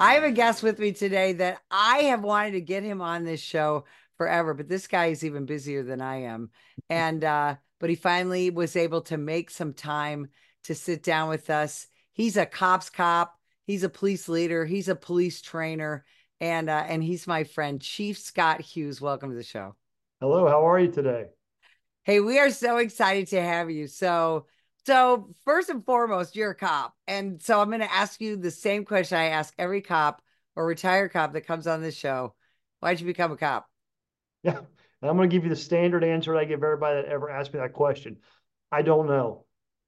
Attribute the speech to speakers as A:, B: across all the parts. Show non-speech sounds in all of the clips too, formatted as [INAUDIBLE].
A: I have a guest with me today that I have wanted to get him on this show forever, but this guy is even busier than I am. And uh, but he finally was able to make some time to sit down with us. He's a cops cop, he's a police leader, he's a police trainer, and uh, and he's my friend Chief Scott Hughes. Welcome to the show.
B: Hello, how are you today?
A: Hey, we are so excited to have you. So so first and foremost, you're a cop. And so I'm going to ask you the same question I ask every cop or retired cop that comes on this show. Why'd you become a cop?
B: Yeah. And I'm going to give you the standard answer I give everybody that ever asked me that question. I don't know.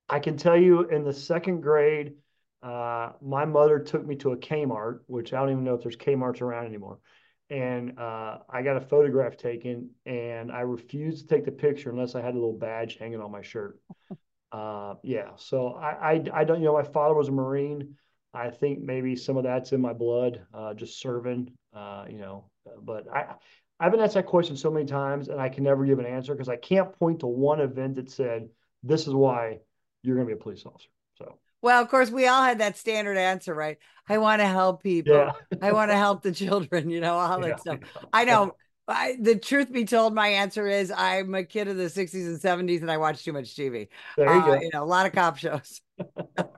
B: I can tell you in the second grade, uh, my mother took me to a Kmart, which I don't even know if there's Kmarts around anymore. And uh, I got a photograph taken, and I refused to take the picture unless I had a little badge hanging on my shirt. Uh, yeah, so I, I, I don't, you know, my father was a Marine. I think maybe some of that's in my blood, uh, just serving, uh, you know, but I, I've been asked that question so many times and I can never give an answer because I can't point to one event that said, this is why you're going to be a police officer. So,
A: well, of course, we all had that standard answer, right? I want to help people. Yeah. I want to help the children, you know, all [LAUGHS] that yeah, stuff. I know. I the truth be told, my answer is I'm a kid of the 60s and 70s and I watch too much TV.
B: There you uh, go.
A: You know, a lot of cop shows. [LAUGHS]
B: but,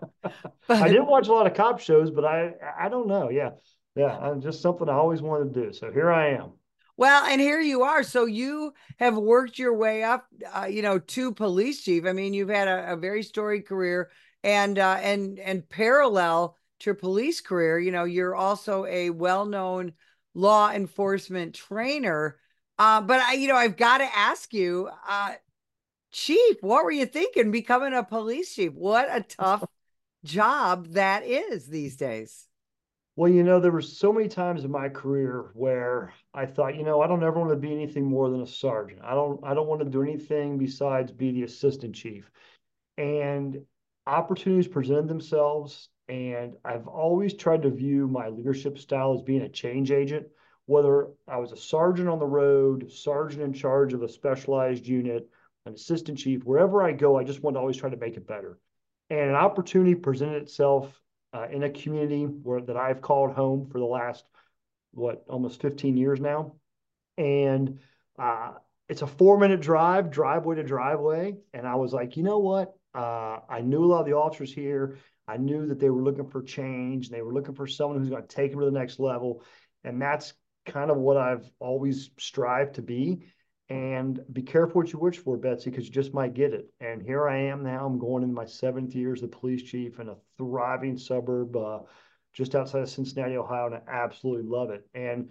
B: I did watch a lot of cop shows, but I I don't know. Yeah. Yeah. I'm just something I always wanted to do. So here I am.
A: Well, and here you are. So you have worked your way up, uh, you know, to police chief. I mean, you've had a, a very storied career, and uh, and and parallel to your police career, you know, you're also a well-known law enforcement trainer. Uh, but I, you know, I've got to ask you, uh, Chief, what were you thinking becoming a police chief? What a tough job that is these days.
B: Well, you know, there were so many times in my career where I thought, you know, I don't ever want to be anything more than a sergeant. I don't I don't want to do anything besides be the assistant chief. And opportunities presented themselves and I've always tried to view my leadership style as being a change agent, whether I was a sergeant on the road, sergeant in charge of a specialized unit, an assistant chief, wherever I go, I just want to always try to make it better. And an opportunity presented itself uh, in a community where that I've called home for the last what almost 15 years now, and uh, it's a four minute drive, driveway to driveway, and I was like, you know what? Uh, I knew a lot of the officers here. I knew that they were looking for change. And they were looking for someone who's going to take them to the next level. And that's kind of what I've always strived to be. And be careful what you wish for, Betsy, because you just might get it. And here I am now. I'm going into my seventh year as the police chief in a thriving suburb uh, just outside of Cincinnati, Ohio, and I absolutely love it. And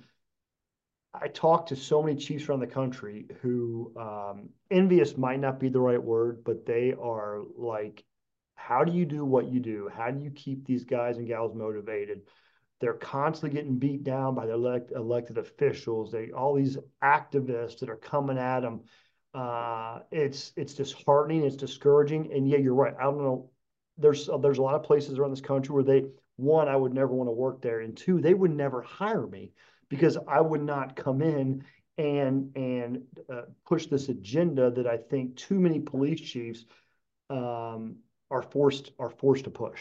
B: I talk to so many chiefs around the country who um, envious might not be the right word, but they are like how do you do what you do? How do you keep these guys and gals motivated? They're constantly getting beat down by the elect, elected officials. They all these activists that are coming at them. Uh, it's it's disheartening. It's discouraging. And yeah, you're right. I don't know. There's there's a lot of places around this country where they one I would never want to work there, and two they would never hire me because I would not come in and and uh, push this agenda that I think too many police chiefs um, are forced are forced to push.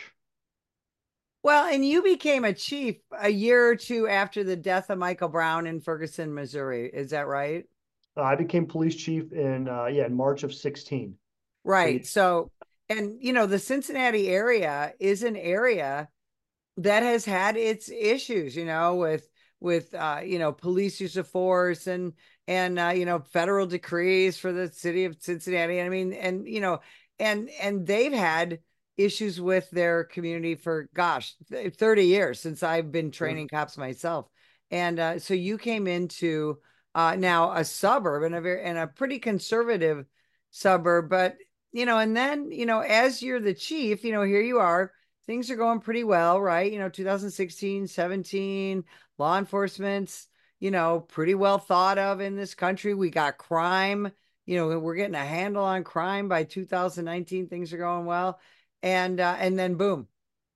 A: Well, and you became a chief a year or two after the death of Michael Brown in Ferguson, Missouri. Is that right?
B: Uh, I became police chief in uh, yeah in March of sixteen.
A: Right. So, and you know, the Cincinnati area is an area that has had its issues. You know, with with uh, you know police use of force and and uh, you know federal decrees for the city of Cincinnati. I mean, and you know, and and they've had issues with their community for gosh 30 years since i've been training mm-hmm. cops myself. And uh, so you came into uh, now a suburb and a very and a pretty conservative suburb but you know and then you know as you're the chief you know here you are things are going pretty well right? You know 2016 17 law enforcement's you know pretty well thought of in this country. We got crime you know we're getting a handle on crime by 2019 things are going well. And uh, and then boom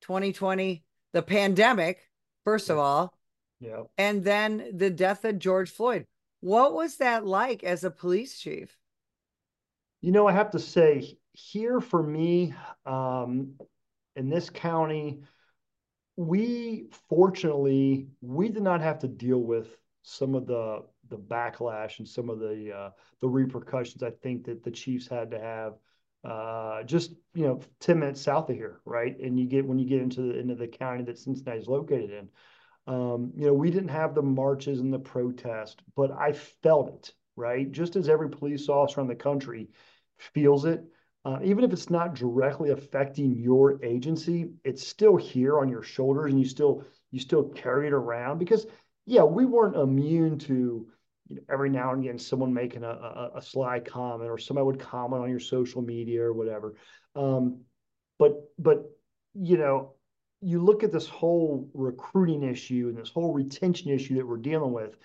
A: 2020 the pandemic first of all
B: yeah.
A: and then the death of george floyd. What was that like as a police chief?
B: You know i have to say here for me um, in this county we fortunately we did not have to deal with some of the the backlash and some of the uh, the repercussions I think that the Chiefs had to have uh, just you know 10 minutes south of here, right? And you get when you get into the into the county that Cincinnati is located in. Um, you know, we didn't have the marches and the protest, but I felt it, right? Just as every police officer in the country feels it, uh, even if it's not directly affecting your agency, it's still here on your shoulders, and you still you still carry it around because yeah, we weren't immune to you know, every now and again someone making a, a, a sly comment or somebody would comment on your social media or whatever. Um, but but you know, you look at this whole recruiting issue and this whole retention issue that we're dealing with,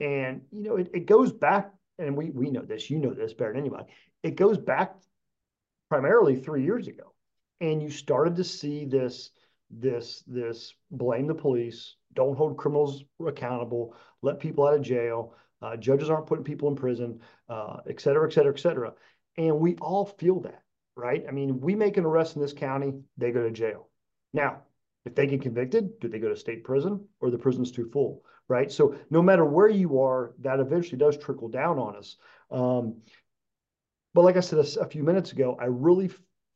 B: and you know, it, it goes back, and we we know this, you know this better than anybody. It goes back primarily three years ago. And you started to see this, this, this blame the police, don't hold criminals accountable, let people out of jail, uh, judges aren't putting people in prison, uh, et cetera, et cetera, et cetera. And we all feel that, right? I mean, we make an arrest in this county, they go to jail. Now, if they get convicted, do they go to state prison or the prison's too full, right? So no matter where you are, that eventually does trickle down on us. Um, but like I said a, a few minutes ago, I really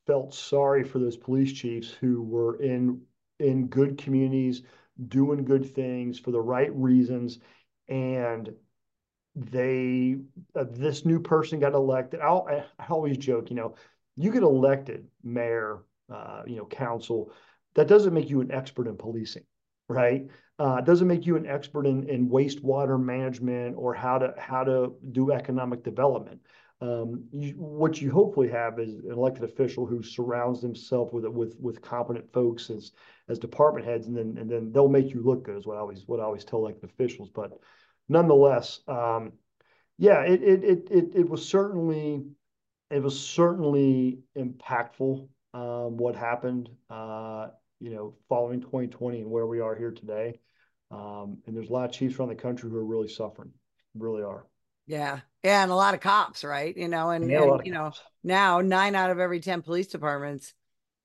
B: felt sorry for those police chiefs who were in in good communities, doing good things for the right reasons, and they uh, this new person got elected. I'll, I, always joke, you know, you get elected mayor, uh, you know, council. That doesn't make you an expert in policing, right? Uh, doesn't make you an expert in, in wastewater management or how to how to do economic development um, you, what you hopefully have is an elected official who surrounds himself with with with competent folks as as department heads, and then and then they'll make you look good. Is what I always what I always tell elected officials. But nonetheless, um, yeah, it, it it it it was certainly it was certainly impactful. Um, what happened, uh, you know, following 2020 and where we are here today. Um, and there's a lot of chiefs around the country who are really suffering, really are.
A: Yeah. Yeah. And a lot of cops, right? You know, and, you know, now nine out of every 10 police departments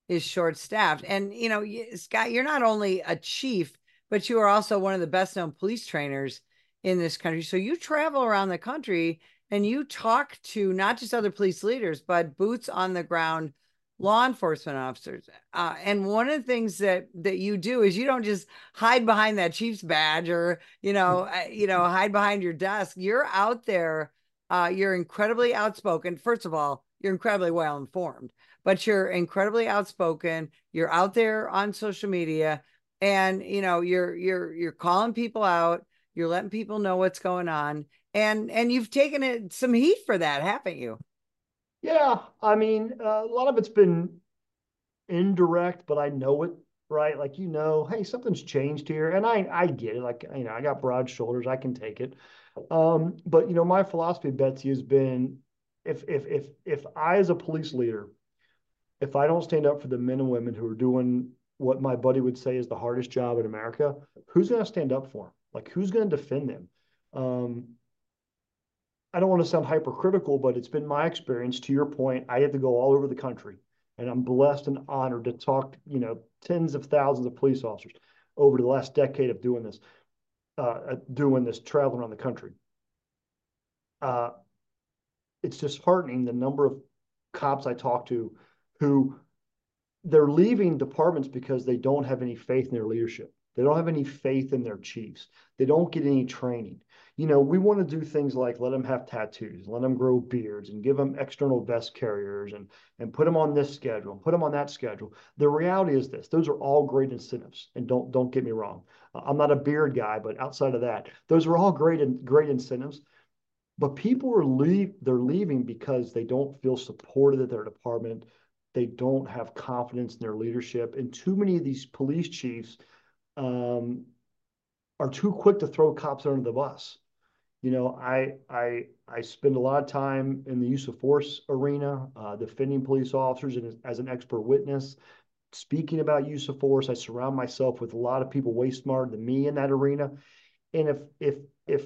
A: is short staffed. And, you know, Scott, you're not only a chief, but you are also one of the best known police trainers in this country. So you travel around the country and you talk to not just other police leaders, but boots on the ground law enforcement officers. Uh, and one of the things that that you do is you don't just hide behind that chief's badge or you know uh, you know hide behind your desk. You're out there. Uh, you're incredibly outspoken. First of all, you're incredibly well informed, but you're incredibly outspoken. You're out there on social media, and you know you're you're you're calling people out. You're letting people know what's going on, and and you've taken it some heat for that, haven't you?
B: Yeah, I mean, uh, a lot of it's been indirect, but I know it, right? Like you know, hey, something's changed here, and I I get it. Like you know, I got broad shoulders, I can take it. Um, but you know, my philosophy, Betsy, has been if if if if I as a police leader, if I don't stand up for the men and women who are doing what my buddy would say is the hardest job in America, who's going to stand up for them? Like who's going to defend them? Um, I don't want to sound hypercritical, but it's been my experience. To your point, I had to go all over the country, and I'm blessed and honored to talk, you know, tens of thousands of police officers over the last decade of doing this, uh, doing this, traveling around the country. Uh, it's disheartening the number of cops I talk to who they're leaving departments because they don't have any faith in their leadership. They don't have any faith in their chiefs. They don't get any training you know, we want to do things like let them have tattoos, let them grow beards, and give them external vest carriers, and and put them on this schedule, put them on that schedule. The reality is this: those are all great incentives, and don't don't get me wrong. I'm not a beard guy, but outside of that, those are all great and great incentives. But people are leave they're leaving because they don't feel supported at their department. They don't have confidence in their leadership, and too many of these police chiefs um, are too quick to throw cops under the bus. You know, I I I spend a lot of time in the use of force arena, uh, defending police officers and as an expert witness, speaking about use of force. I surround myself with a lot of people way smarter than me in that arena. And if if if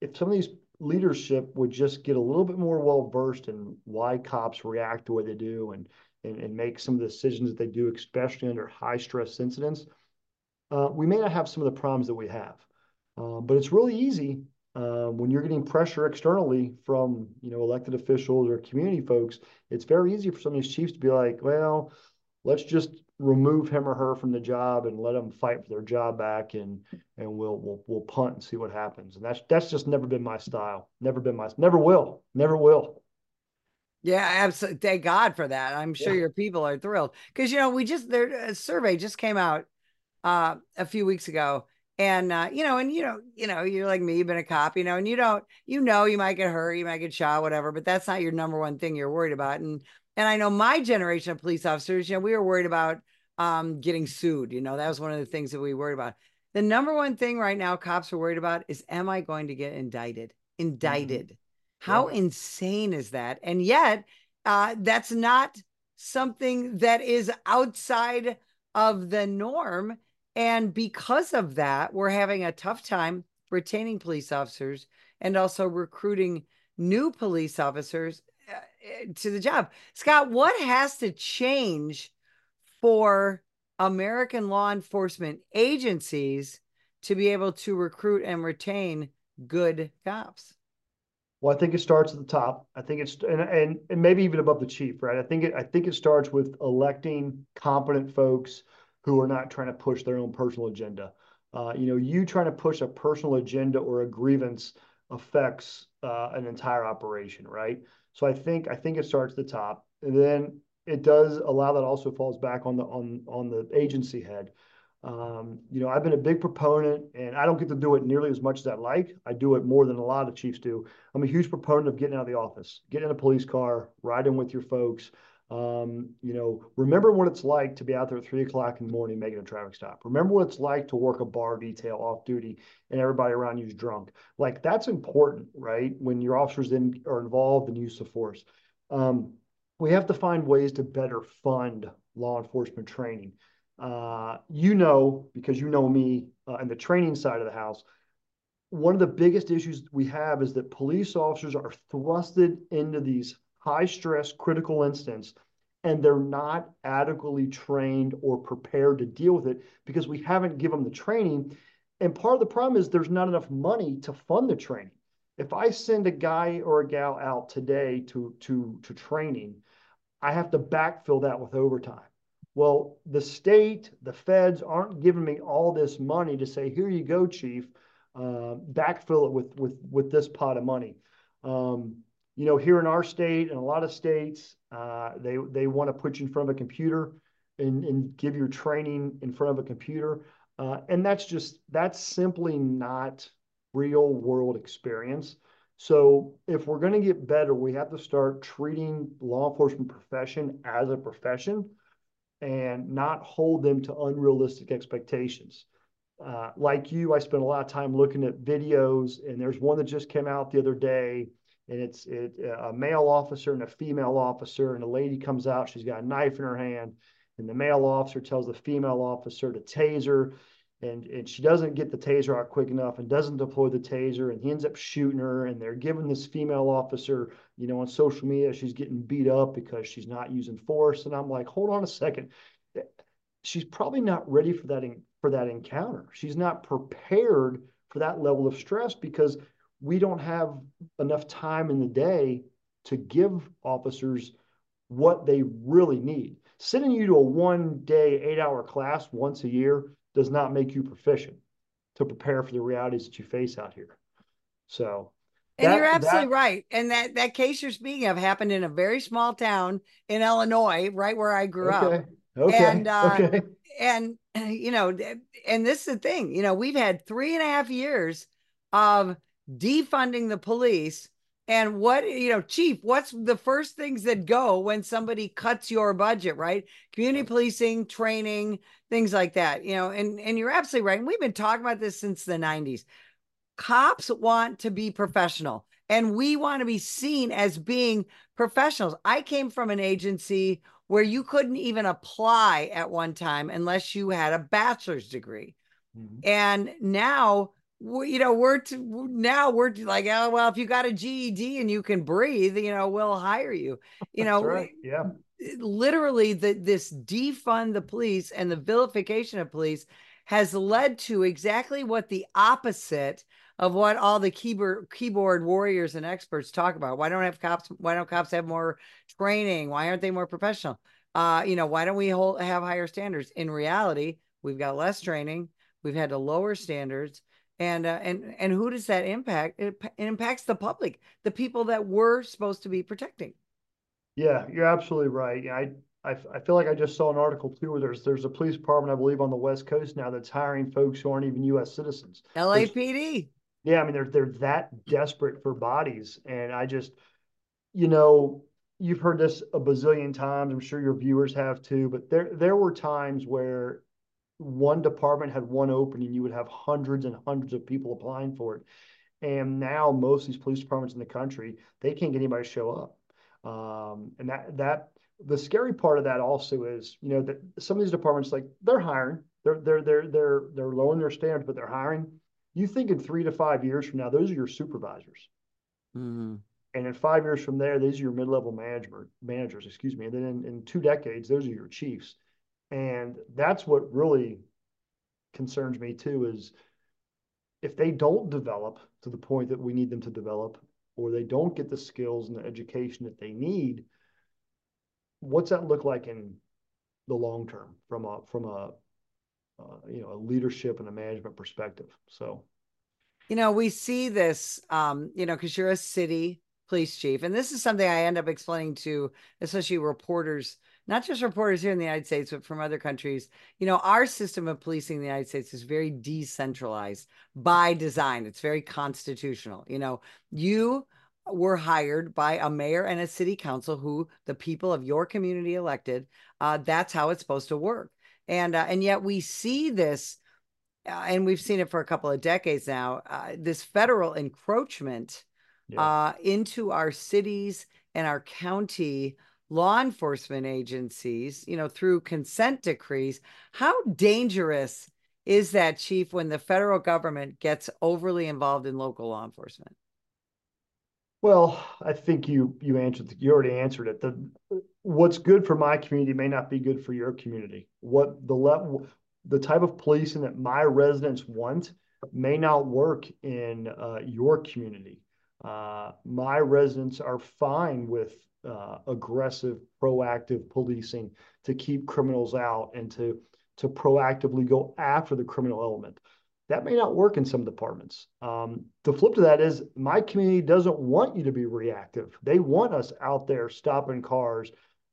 B: if some of these leadership would just get a little bit more well versed in why cops react the way they do and, and and make some of the decisions that they do, especially under high stress incidents, uh, we may not have some of the problems that we have. Uh, but it's really easy uh, when you're getting pressure externally from you know elected officials or community folks. It's very easy for some of these chiefs to be like, well, let's just remove him or her from the job and let them fight for their job back, and and we'll we'll we'll punt and see what happens. And that's that's just never been my style. Never been my never will never will.
A: Yeah, absolutely. Thank God for that. I'm sure yeah. your people are thrilled because you know we just their a survey just came out uh, a few weeks ago and uh, you know, and you know, you know, you're like me, you've been a cop, you know, and you don't, you know, you might get hurt, you might get shot, whatever, but that's not your number one thing you're worried about. And and I know my generation of police officers, you know, we were worried about um, getting sued. You know, that was one of the things that we worried about. The number one thing right now cops are worried about is, am I going to get indicted? Indicted. Mm-hmm. How yeah. insane is that? And yet, uh, that's not something that is outside of the norm and because of that, we're having a tough time retaining police officers and also recruiting new police officers uh, to the job. Scott, what has to change for American law enforcement agencies to be able to recruit and retain good cops?
B: Well, I think it starts at the top. I think it's and, and and maybe even above the chief, right? I think it I think it starts with electing competent folks who are not trying to push their own personal agenda. Uh, you know, you trying to push a personal agenda or a grievance affects uh, an entire operation, right? So I think I think it starts at the top, and then it does allow that also falls back on the on on the agency head. Um, you know, I've been a big proponent, and I don't get to do it nearly as much as I like. I do it more than a lot of chiefs do. I'm a huge proponent of getting out of the office, getting in a police car, riding with your folks, um, you know, remember what it's like to be out there at three o'clock in the morning making a traffic stop. Remember what it's like to work a bar detail off duty and everybody around you is drunk. Like that's important, right? When your officers then are involved in use of force. Um, we have to find ways to better fund law enforcement training. Uh, you know, because you know me uh, and the training side of the house, one of the biggest issues we have is that police officers are thrusted into these high stress critical instance and they're not adequately trained or prepared to deal with it because we haven't given them the training. And part of the problem is there's not enough money to fund the training. If I send a guy or a gal out today to, to, to training, I have to backfill that with overtime. Well, the state, the feds aren't giving me all this money to say, here you go, chief, uh, backfill it with, with, with this pot of money. Um, you know, here in our state and a lot of states, uh, they they want to put you in front of a computer and, and give your training in front of a computer. Uh, and that's just, that's simply not real world experience. So if we're going to get better, we have to start treating law enforcement profession as a profession and not hold them to unrealistic expectations. Uh, like you, I spent a lot of time looking at videos, and there's one that just came out the other day and it's it, a male officer and a female officer, and a lady comes out, she's got a knife in her hand, and the male officer tells the female officer to taser, and and she doesn't get the taser out quick enough and doesn't deploy the taser, and he ends up shooting her, and they're giving this female officer, you know, on social media, she's getting beat up because she's not using force, and I'm like, hold on a second, she's probably not ready for that in, for that encounter. She's not prepared for that level of stress because we don't have enough time in the day to give officers what they really need. Sending you to a one day, eight hour class once a year does not make you proficient to prepare for the realities that you face out here. So,
A: and that, you're absolutely that, right. And that that case you're speaking of happened in a very small town in Illinois, right where I grew
B: okay,
A: up.
B: Okay.
A: And uh,
B: okay.
A: and you know, and this is the thing, you know, we've had three and a half years of defunding the police. And what you know chief what's the first things that go when somebody cuts your budget right? Community policing training things like that you know and and you're absolutely right. And we've been talking about this since the 90s cops want to be professional and we want to be seen as being professionals. I came from an agency where you couldn't even apply at one time unless you had a bachelor's degree. Mm-hmm. and now you know, we're to, now we're like, oh well, if you got a GED and you can breathe, you know, we'll hire you. You know,
B: right. yeah.
A: Literally, the this defund the police and the vilification of police has led to exactly what the opposite of what all the keyboard keyboard warriors and experts talk about. Why don't have cops? Why don't cops have more training? Why aren't they more professional? Uh, you know, why don't we hold, have higher standards? In reality, we've got less training. We've had to lower standards, and uh, and and who does that impact? It, it impacts the public, the people that we're supposed to be protecting.
B: Yeah, you're absolutely right. I I, I feel like I just saw an article too where there's there's a police department I believe on the West Coast now that's hiring folks who aren't even U.S. citizens.
A: LAPD.
B: Yeah, I mean they're they're that desperate for bodies, and I just, you know, you've heard this a bazillion times. I'm sure your viewers have too. But there there were times where one department had one opening, you would have hundreds and hundreds of people applying for it. And now most of these police departments in the country, they can't get anybody to show up. Um, and that that the scary part of that also is, you know, that some of these departments, like they're hiring, they're they're they're they're they're lowering their standards, but they're hiring you think in three to five years from now, those are your supervisors. Mm-hmm. And in five years from there, these are your mid-level management managers, excuse me. And then in, in two decades, those are your chiefs. And that's what really concerns me too, is if they don't develop to the point that we need them to develop, or they don't get the skills and the education that they need, what's that look like in the long term from a from a uh, you know, a leadership and a management perspective. So,
A: you know, we see this, um, you know, because you're a city police chief, and this is something I end up explaining to, especially reporters, not just reporters here in the United States, but from other countries. You know, our system of policing in the United States is very decentralized by design. It's very constitutional. You know, you were hired by a mayor and a city council who the people of your community elected. Uh, that's how it's supposed to work and uh, and yet we see this uh, and we've seen it for a couple of decades now uh, this federal encroachment yeah. Uh, into our cities and our county law enforcement agencies you know through consent decrees how dangerous is that chief when the federal government gets overly involved in local law enforcement
B: well, I think you you answered you already answered it. The what's good for my community may not be good for your community. What the level the type of policing that my residents want may not work in uh, your community. Uh, my residents are fine with uh, aggressive, proactive policing to keep criminals out and to to proactively go after the criminal element. That may not work in some departments. Um, the flip to that is my community doesn't want you to be reactive. They want us out there stopping cars,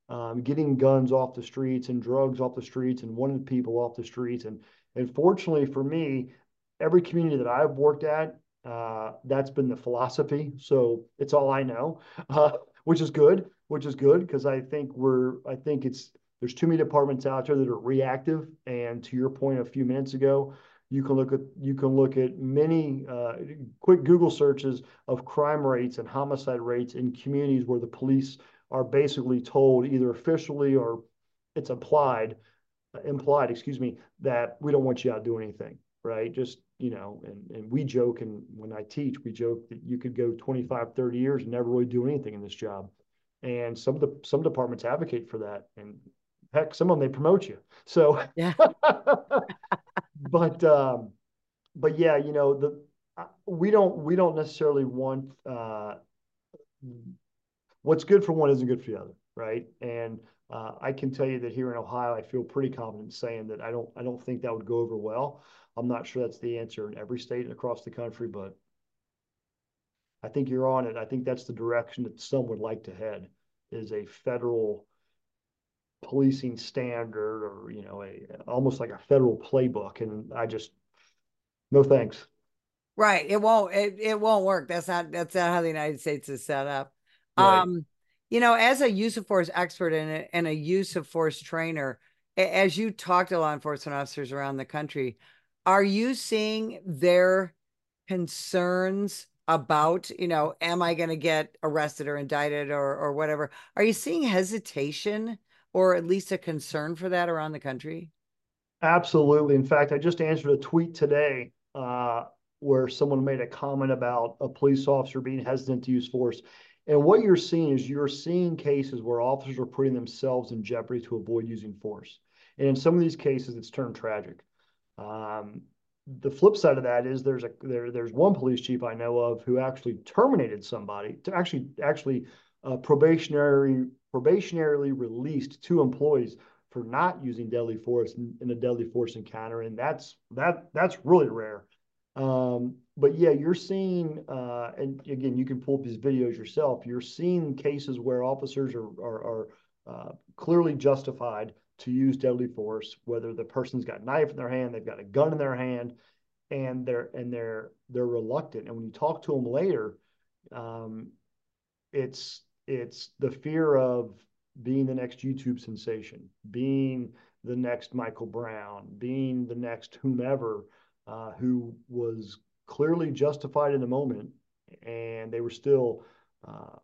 B: um, getting guns off the streets and drugs off the streets and wanting people off the streets. And, and fortunately for me, every community that I've worked at, uh, that's been the philosophy. So it's all I know, [LAUGHS] uh, which is good, which is good because I think we're, I think it's, there's too many departments out there that are reactive. And to your point a few minutes ago, you can look at you can look at many uh, quick Google searches of crime rates and homicide rates in communities where the police are basically told either officially or it's implied implied, excuse me, that we don't want you out doing anything, right? Just, you know, and, and we joke, and when I teach, we joke that you could go 25, 30 years and never really do anything in this job. And some of the some departments advocate for that. And heck, some of them they promote you. So yeah. [LAUGHS] but um, but yeah, you know the we don't we don't necessarily want uh, what's good for one isn't good for the other, right? And uh, I can tell you that here in Ohio, I feel pretty confident saying that I don't I don't think that would go over well. I'm not sure that's the answer in every state and across the country, but I think you're on it. I think that's the direction that some would like to head is a federal policing standard or you know a almost like a federal playbook. And i just no thanks.
A: Right. It won't it, it won't work. That's not that's not how the united states is set up. Right. um you know as a use of force expert and a, and a use of force trainer as you talk to law enforcement officers around the country are you seeing their concerns about you know am i going to get arrested or indicted or or whatever are you seeing hesitation or at least a concern for that around the country?
B: Absolutely. In fact, I just answered a tweet today uh, where someone made a comment about a police officer being hesitant to use force. And what you're seeing is you're seeing cases where officers are putting themselves in jeopardy to avoid using force. And in some of these cases, it's turned tragic. Um, the flip side of that is there's a there there's one police chief I know of who actually terminated somebody to actually actually uh, probationary probationarily released two employees for not using deadly force in, in a deadly force encounter, and that's that that's really rare. Um, but yeah, you're seeing, uh, and again, you can pull up these videos yourself. You're seeing cases where officers are are, are uh, clearly justified to use deadly force, whether the person's got a knife in their hand, they've got a gun in their hand, and they're and they're they're reluctant. And when you talk to them later, um, it's it's the fear of being the next YouTube sensation, being the next Michael Brown, being the next whomever uh, who was clearly justified in the moment, and they were still uh,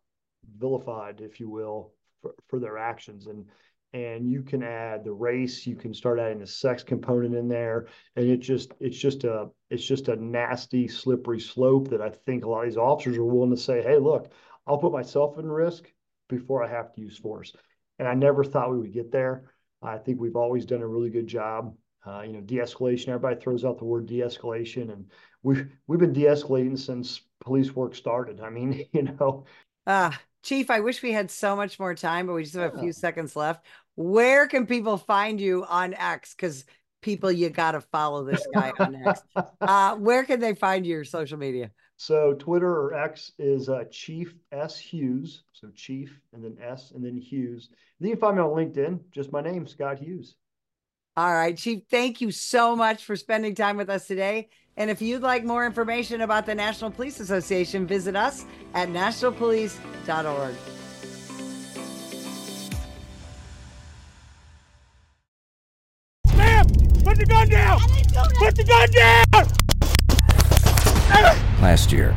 B: vilified, if you will, for, for their actions. And and you can add the race you can start adding the sex component in there. And it just it's just a it's just a nasty slippery slope that i think a lot of these officers are willing to say hey look i'll put myself in risk before i have to use force. And i never thought we would get there. I think we've always done a really good job. Uh, you know de-escalation everybody throws out the word de-escalation and we've we've been de-escalating since police work started. I mean [LAUGHS] you know.
A: Ah Chief, I wish we had so much more time, but we just have a few seconds left. Where can people find you on X? Because people, you got to follow this guy on X. [LAUGHS] Uh, where can they find your social media?
B: So Twitter or X is uh, Chief S Hughes. So Chief and then S and then Hughes. And then you can find me on LinkedIn. Just my name, Scott Hughes.
A: All right, Chief, thank you so much for spending time with us today. And if you'd like more information about the National Police Association, visit us at nationalpolice.org.
C: Ma'am, put the gun down! Put the gun down!
D: Last year,